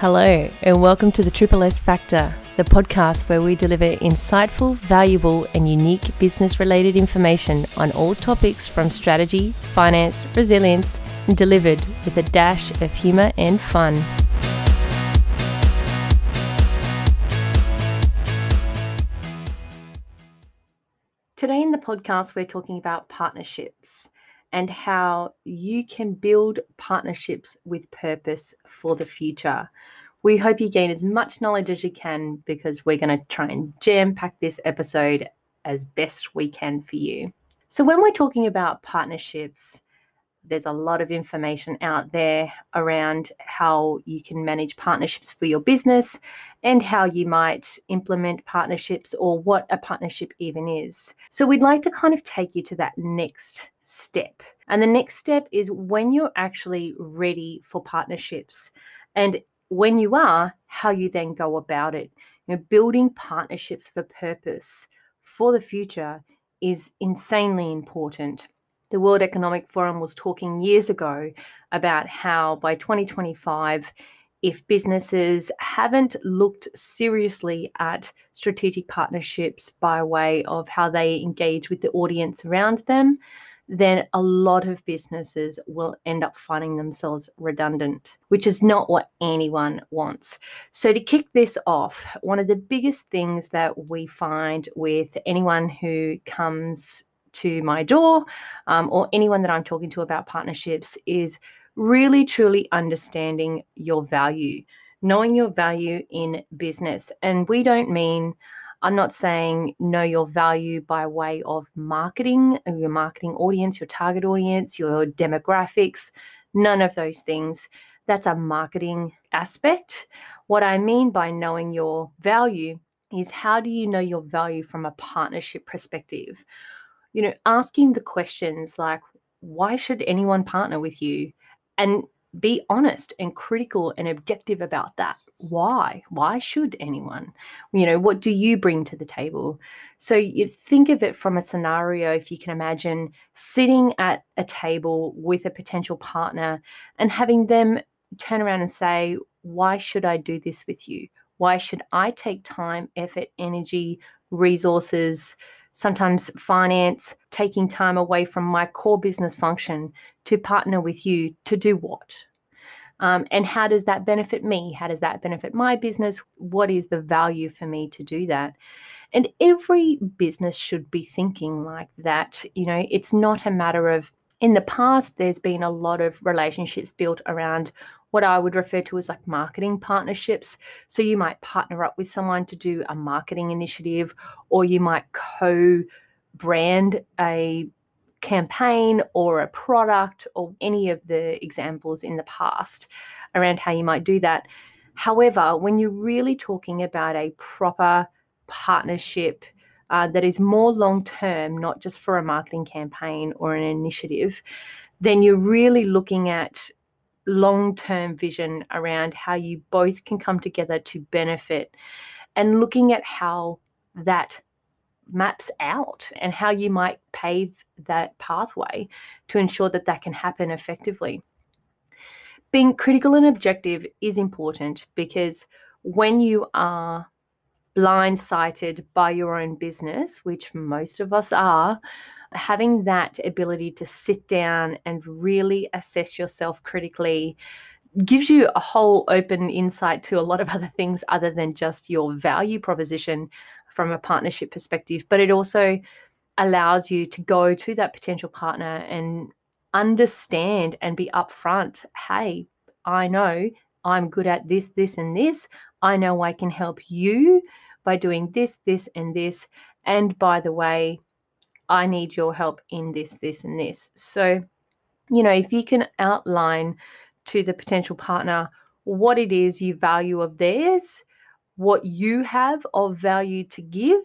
Hello, and welcome to the Triple S Factor, the podcast where we deliver insightful, valuable, and unique business related information on all topics from strategy, finance, resilience, and delivered with a dash of humour and fun. Today in the podcast, we're talking about partnerships and how you can build partnerships with purpose for the future. We hope you gain as much knowledge as you can because we're going to try and jam pack this episode as best we can for you. So, when we're talking about partnerships, there's a lot of information out there around how you can manage partnerships for your business and how you might implement partnerships or what a partnership even is. So, we'd like to kind of take you to that next step. And the next step is when you're actually ready for partnerships. And when you are, how you then go about it. You know, building partnerships for purpose for the future is insanely important. The World Economic Forum was talking years ago about how by 2025, if businesses haven't looked seriously at strategic partnerships by way of how they engage with the audience around them, then a lot of businesses will end up finding themselves redundant, which is not what anyone wants. So, to kick this off, one of the biggest things that we find with anyone who comes to my door um, or anyone that I'm talking to about partnerships is really truly understanding your value, knowing your value in business. And we don't mean, I'm not saying know your value by way of marketing, your marketing audience, your target audience, your demographics, none of those things. That's a marketing aspect. What I mean by knowing your value is how do you know your value from a partnership perspective? You know, asking the questions like, why should anyone partner with you? And be honest and critical and objective about that. Why? Why should anyone? You know, what do you bring to the table? So you think of it from a scenario, if you can imagine sitting at a table with a potential partner and having them turn around and say, Why should I do this with you? Why should I take time, effort, energy, resources? Sometimes finance, taking time away from my core business function to partner with you to do what? Um, and how does that benefit me? How does that benefit my business? What is the value for me to do that? And every business should be thinking like that. You know, it's not a matter of, in the past, there's been a lot of relationships built around what I would refer to as like marketing partnerships. So you might partner up with someone to do a marketing initiative, or you might co brand a campaign or a product or any of the examples in the past around how you might do that. However, when you're really talking about a proper partnership uh, that is more long term, not just for a marketing campaign or an initiative, then you're really looking at long term vision around how you both can come together to benefit and looking at how that maps out and how you might pave that pathway to ensure that that can happen effectively. Being critical and objective is important because when you are blindsided by your own business, which most of us are, having that ability to sit down and really assess yourself critically gives you a whole open insight to a lot of other things other than just your value proposition from a partnership perspective, but it also allows you to go to that potential partner and understand and be upfront hey, I know I'm good at this, this, and this. I know I can help you by doing this, this, and this. And by the way, I need your help in this, this, and this. So, you know, if you can outline to the potential partner what it is you value of theirs, what you have of value to give,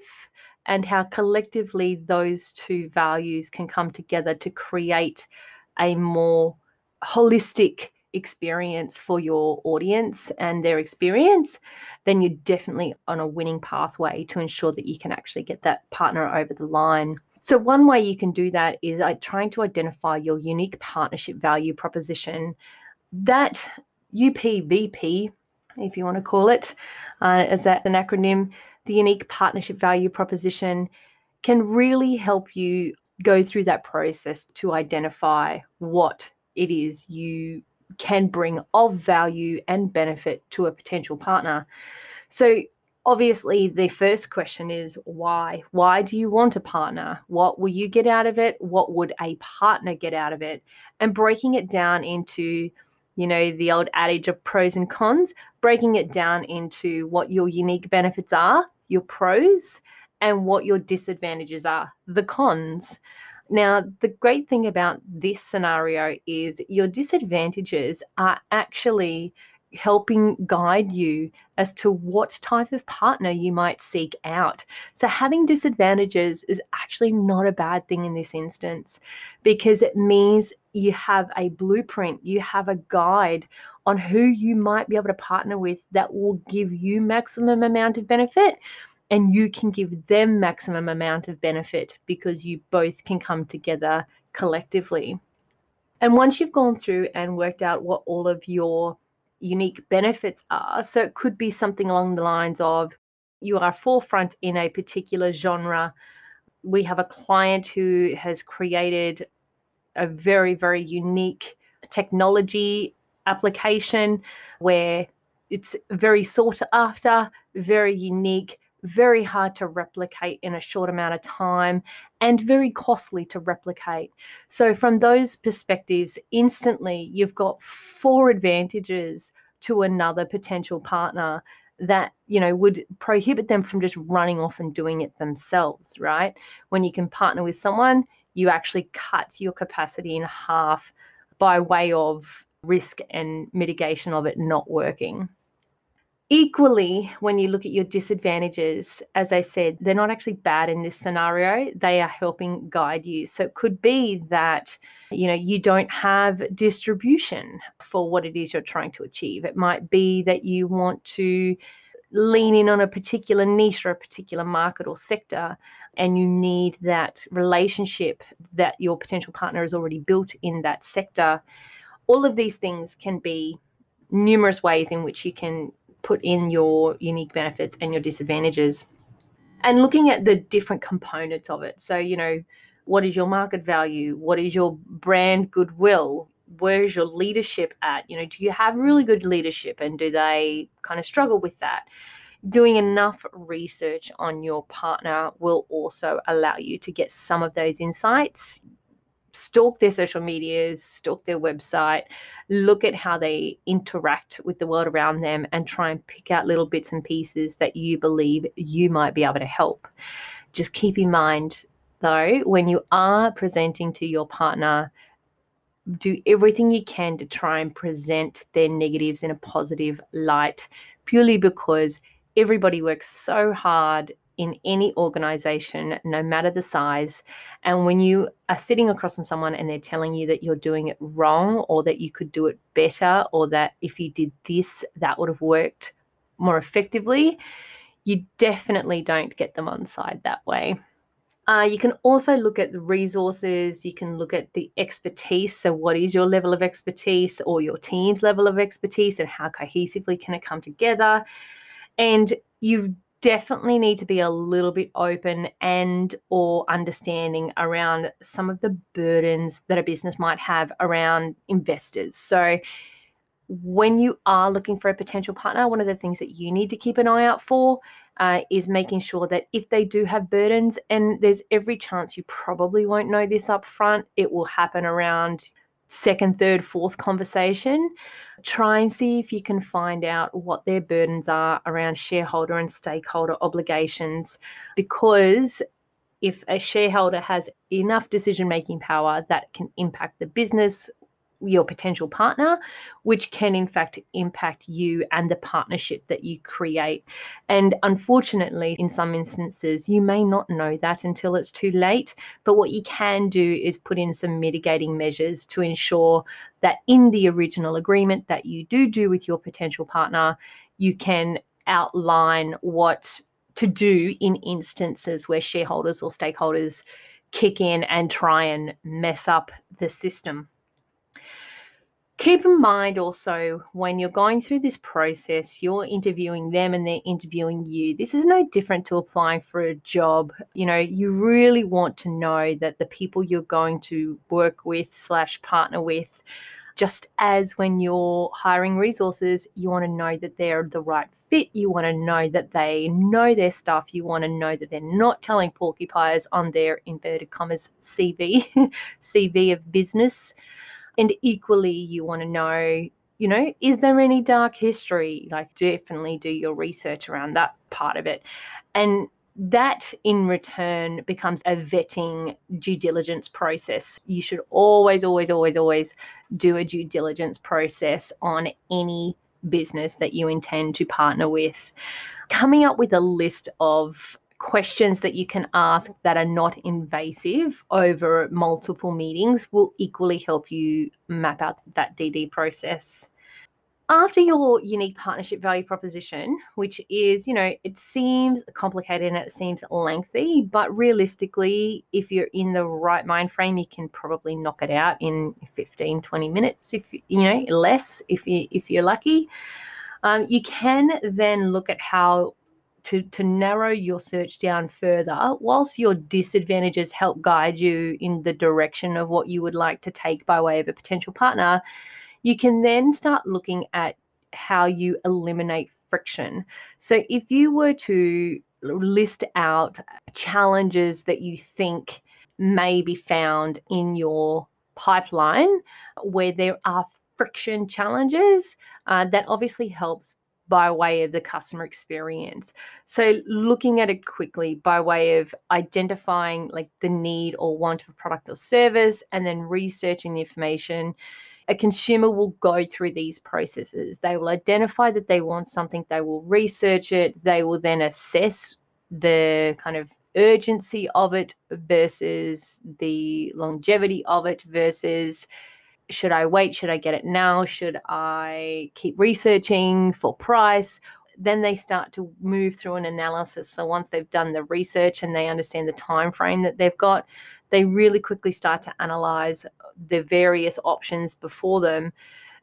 and how collectively those two values can come together to create a more holistic experience for your audience and their experience, then you're definitely on a winning pathway to ensure that you can actually get that partner over the line. So, one way you can do that is uh, trying to identify your unique partnership value proposition. That UPVP if you want to call it, uh, that, an acronym, the unique partnership value proposition can really help you go through that process to identify what it is you can bring of value and benefit to a potential partner. So, obviously, the first question is why? Why do you want a partner? What will you get out of it? What would a partner get out of it? And breaking it down into you know, the old adage of pros and cons, breaking it down into what your unique benefits are, your pros, and what your disadvantages are, the cons. Now, the great thing about this scenario is your disadvantages are actually helping guide you as to what type of partner you might seek out. So, having disadvantages is actually not a bad thing in this instance because it means you have a blueprint, you have a guide on who you might be able to partner with that will give you maximum amount of benefit and you can give them maximum amount of benefit because you both can come together collectively. And once you've gone through and worked out what all of your unique benefits are, so it could be something along the lines of you are forefront in a particular genre. We have a client who has created a very, very unique technology application where it's very sought after, very unique, very hard to replicate in a short amount of time and very costly to replicate. So, from those perspectives, instantly you've got four advantages to another potential partner that you know would prohibit them from just running off and doing it themselves right when you can partner with someone you actually cut your capacity in half by way of risk and mitigation of it not working Equally, when you look at your disadvantages, as I said, they're not actually bad in this scenario. They are helping guide you. So it could be that, you know, you don't have distribution for what it is you're trying to achieve. It might be that you want to lean in on a particular niche or a particular market or sector and you need that relationship that your potential partner has already built in that sector. All of these things can be numerous ways in which you can put in your unique benefits and your disadvantages and looking at the different components of it. So, you know, what is your market value? What is your brand goodwill? Where is your leadership at? You know, do you have really good leadership and do they kind of struggle with that? Doing enough research on your partner will also allow you to get some of those insights stalk their social medias, stalk their website, look at how they interact with the world around them, and try and pick out little bits and pieces that you believe you might be able to help. Just keep in mind, though, when you are presenting to your partner, do everything you can to try and present their negatives in a positive light, purely because everybody works so hard in any organization, no matter the size. And when you are sitting across from someone and they're telling you that you're doing it wrong or that you could do it better or that if you did this, that would have worked more effectively, you definitely don't get them on side that way. Uh, you can also look at the resources, you can look at the expertise. So, what is your level of expertise or your team's level of expertise, and how cohesively can it come together? And you've definitely need to be a little bit open and or understanding around some of the burdens that a business might have around investors. So when you are looking for a potential partner, one of the things that you need to keep an eye out for uh, is making sure that if they do have burdens, and there's every chance you probably won't know this up front, it will happen around second, third, fourth conversation. Try and see if you can find out what their burdens are around shareholder and stakeholder obligations because if a shareholder has enough decision making power that can impact the business your potential partner, which can in fact impact you and the partnership that you create. And unfortunately, in some instances, you may not know that until it's too late. But what you can do is put in some mitigating measures to ensure that in the original agreement that you do do with your potential partner, you can outline what to do in instances where shareholders or stakeholders kick in and try and mess up the system. Keep in mind also when you're going through this process, you're interviewing them and they're interviewing you. This is no different to applying for a job. You know, you really want to know that the people you're going to work with slash partner with just as when you're hiring resources, you want to know that they're the right fit. You want to know that they know their stuff. You want to know that they're not telling porcupines on their inverted commas CV, CV of business. And equally, you want to know, you know, is there any dark history? Like, definitely do your research around that part of it. And that in return becomes a vetting due diligence process. You should always, always, always, always do a due diligence process on any business that you intend to partner with. Coming up with a list of questions that you can ask that are not invasive over multiple meetings will equally help you map out that DD process after your unique partnership value proposition, which is, you know, it seems complicated and it seems lengthy, but realistically, if you're in the right mind frame, you can probably knock it out in 15, 20 minutes, if you know, less if you if you're lucky. Um, you can then look at how to, to narrow your search down further, whilst your disadvantages help guide you in the direction of what you would like to take by way of a potential partner you can then start looking at how you eliminate friction. So if you were to list out challenges that you think may be found in your pipeline where there are friction challenges, uh, that obviously helps by way of the customer experience. So looking at it quickly by way of identifying like the need or want of a product or service and then researching the information a consumer will go through these processes. They will identify that they want something, they will research it, they will then assess the kind of urgency of it versus the longevity of it versus should I wait? Should I get it now? Should I keep researching for price? Then they start to move through an analysis. So once they've done the research and they understand the time frame that they've got, they really quickly start to analyze the various options before them.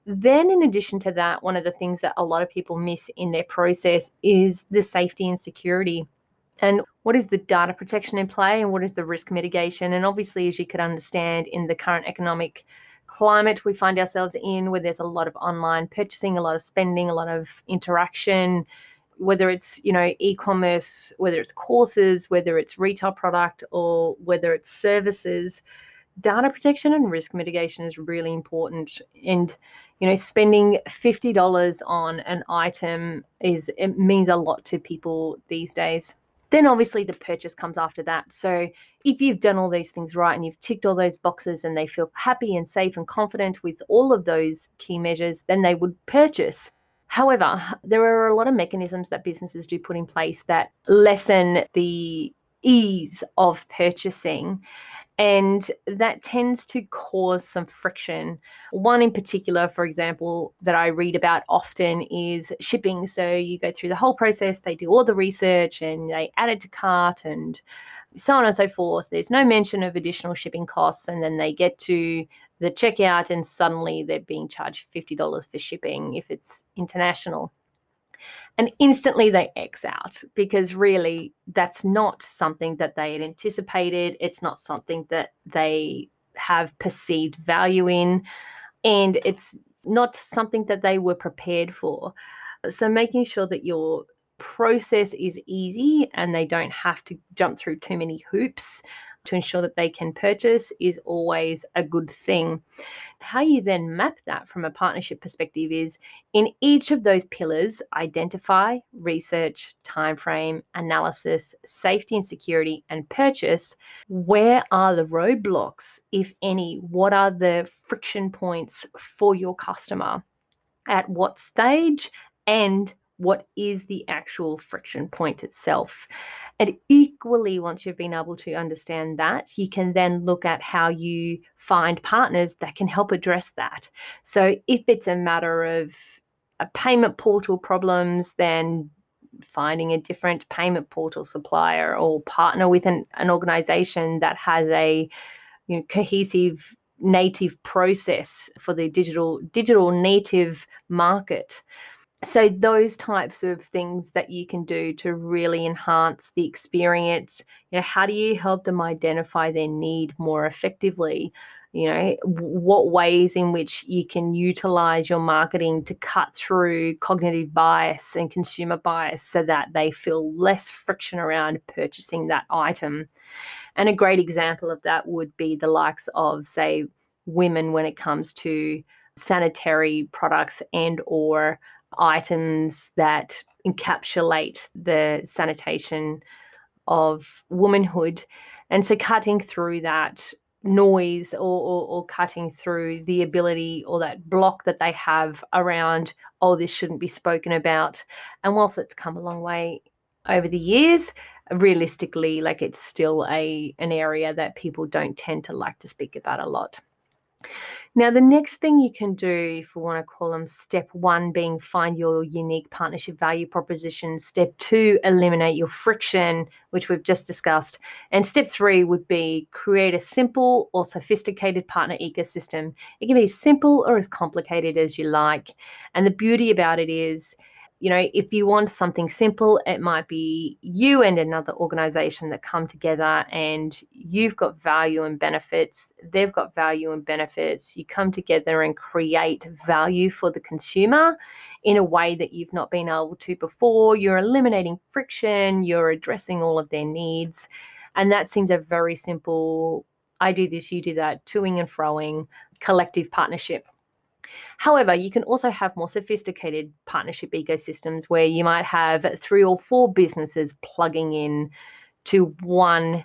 Then, in addition to that, one of the things that a lot of people miss in their process is the safety and security. And what is the data protection in play and what is the risk mitigation? And obviously, as you could understand, in the current economic climate we find ourselves in, where there's a lot of online purchasing, a lot of spending, a lot of interaction, whether it's you know e-commerce whether it's courses whether it's retail product or whether it's services data protection and risk mitigation is really important. And you know spending $50 on an item is it means a lot to people these days then obviously the purchase comes after that so if you've done all these things right and you've ticked all those boxes and they feel happy and safe and confident with all of those key measures then they would purchase However, there are a lot of mechanisms that businesses do put in place that lessen the ease of purchasing. And that tends to cause some friction. One in particular, for example, that I read about often is shipping. So you go through the whole process, they do all the research and they add it to cart and so on and so forth. There's no mention of additional shipping costs. And then they get to the checkout and suddenly they're being charged $50 for shipping if it's international. And instantly they X out because really that's not something that they had anticipated. It's not something that they have perceived value in. And it's not something that they were prepared for. So making sure that your process is easy and they don't have to jump through too many hoops to ensure that they can purchase is always a good thing. How you then map that from a partnership perspective is in each of those pillars identify, research, timeframe, analysis, safety and security, and purchase. Where are the roadblocks, if any? What are the friction points for your customer? At what stage? And what is the actual friction point itself. And equally, once you've been able to understand that, you can then look at how you find partners that can help address that. So if it's a matter of a payment portal problems, then finding a different payment portal supplier or partner with an, an organization that has a you know, cohesive native process for the digital digital native market so those types of things that you can do to really enhance the experience you know how do you help them identify their need more effectively? You know what ways in which you can utilize your marketing to cut through cognitive bias and consumer bias so that they feel less friction around purchasing that item? And a great example of that would be the likes of say women when it comes to sanitary products and or items that encapsulate the sanitation of womanhood and so cutting through that noise or, or, or, cutting through the ability or that block that they have around, oh, this shouldn't be spoken about. And whilst it's come a long way over the years, realistically, like it's still a an area that people don't tend to like to speak about a lot. Now, the next thing you can do, if we want to call them step one, being find your unique partnership value proposition. Step two, eliminate your friction, which we've just discussed. And step three would be create a simple or sophisticated partner ecosystem. It can be as simple or as complicated as you like. And the beauty about it is, you know, if you want something simple, it might be you and another organization that come together and you've got value and benefits, they've got value and benefits. You come together and create value for the consumer in a way that you've not been able to before. You're eliminating friction, you're addressing all of their needs. And that seems a very simple I do this, you do that, toing and froing, collective partnership. However, you can also have more sophisticated partnership ecosystems where you might have three or four businesses plugging in to one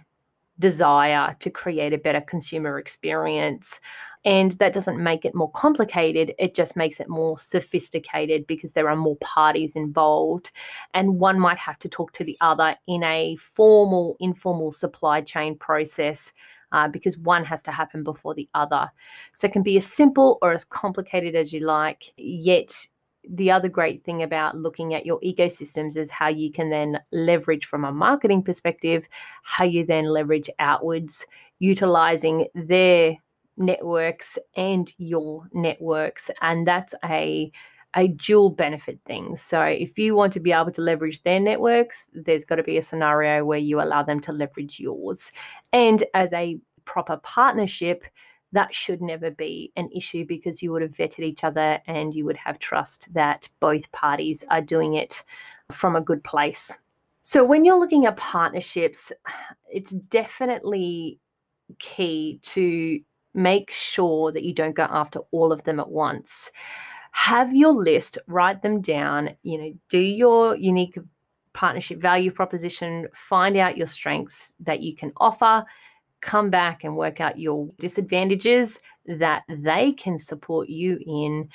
desire to create a better consumer experience. And that doesn't make it more complicated, it just makes it more sophisticated because there are more parties involved. And one might have to talk to the other in a formal, informal supply chain process uh, because one has to happen before the other. So it can be as simple or as complicated as you like, yet the other great thing about looking at your ecosystems is how you can then leverage from a marketing perspective, how you then leverage outwards, utilizing their networks and your networks. And that's a a dual benefit thing. So if you want to be able to leverage their networks, there's got to be a scenario where you allow them to leverage yours. And as a proper partnership, that should never be an issue because you would have vetted each other and you would have trust that both parties are doing it from a good place. So, when you're looking at partnerships, it's definitely key to make sure that you don't go after all of them at once have your list, write them down, you know, do your unique partnership value proposition, find out your strengths that you can offer, come back and work out your disadvantages that they can support you in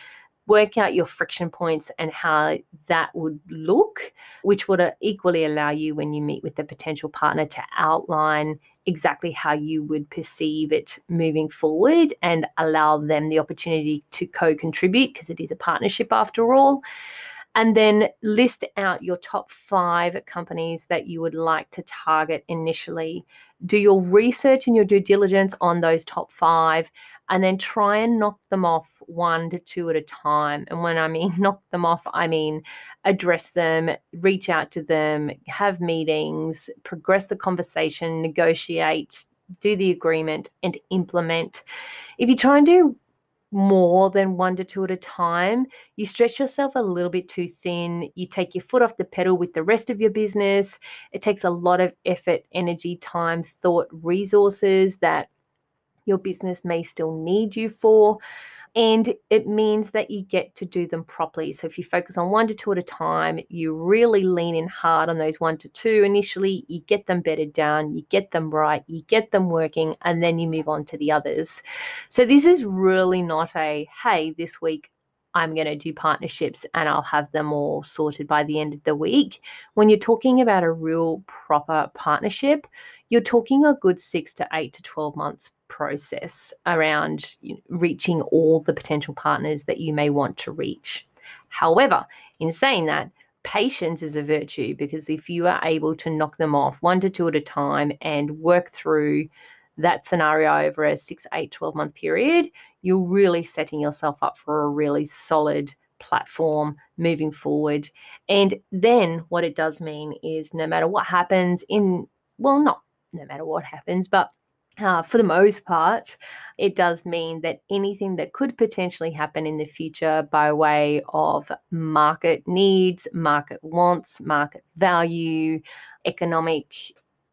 work out your friction points and how that would look, which would uh, equally allow you when you meet with the potential partner to outline exactly how you would perceive it moving forward and allow them the opportunity to co contribute because it is a partnership after all. And then list out your top five companies that you would like to target initially. Do your research and your due diligence on those top five and then try and knock them off one to two at a time. And when I mean knock them off, I mean address them, reach out to them, have meetings, progress the conversation, negotiate, do the agreement, and implement. If you try and do more than one to two at a time, you stretch yourself a little bit too thin. You take your foot off the pedal with the rest of your business. It takes a lot of effort, energy, time, thought, resources that your business may still need you for. And it means that you get to do them properly. So if you focus on one to two at a time, you really lean in hard on those one to two initially, you get them bedded down, you get them right, you get them working, and then you move on to the others. So this is really not a, hey, this week I'm going to do partnerships and I'll have them all sorted by the end of the week. When you're talking about a real proper partnership, you're talking a good six to eight to 12 months process around reaching all the potential partners that you may want to reach. However, in saying that, patience is a virtue because if you are able to knock them off one to two at a time and work through that scenario over a 6 8 12 month period you're really setting yourself up for a really solid platform moving forward and then what it does mean is no matter what happens in well not no matter what happens but uh, for the most part, it does mean that anything that could potentially happen in the future by way of market needs, market wants, market value, economic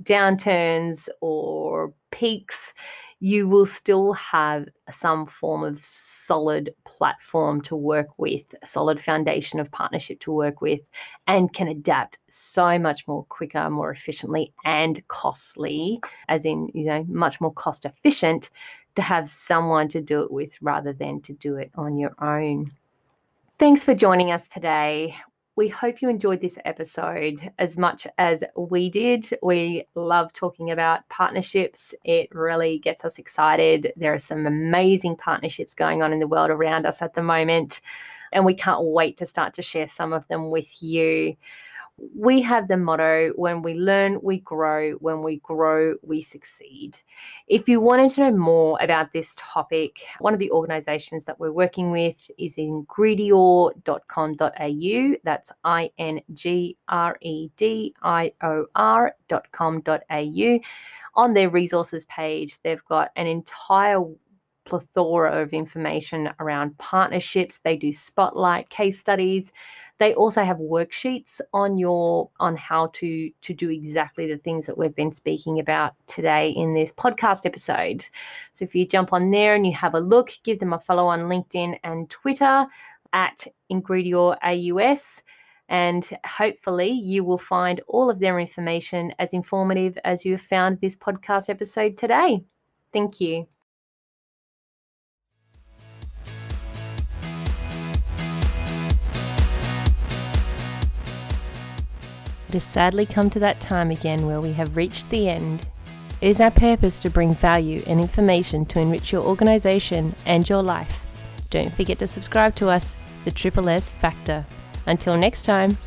downturns, or peaks, you will still have some form of solid platform to work with, a solid foundation of partnership to work with, and can adapt so much more quicker, more efficiently, and costly, as in, you know, much more cost efficient to have someone to do it with rather than to do it on your own. Thanks for joining us today. We hope you enjoyed this episode as much as we did. We love talking about partnerships. It really gets us excited. There are some amazing partnerships going on in the world around us at the moment, and we can't wait to start to share some of them with you we have the motto when we learn, we grow, when we grow, we succeed. If you wanted to know more about this topic, one of the organizations that we're working with is ingredior.com.au. That's I N G R E D I O R.com.au. On their resources page, they've got an entire plethora of information around partnerships. They do spotlight case studies. They also have worksheets on your on how to to do exactly the things that we've been speaking about today in this podcast episode. So if you jump on there and you have a look, give them a follow on LinkedIn and Twitter at Ingredior AUS and hopefully you will find all of their information as informative as you have found this podcast episode today. Thank you. It has sadly come to that time again where we have reached the end. It is our purpose to bring value and information to enrich your organisation and your life. Don't forget to subscribe to us, the Triple S Factor. Until next time.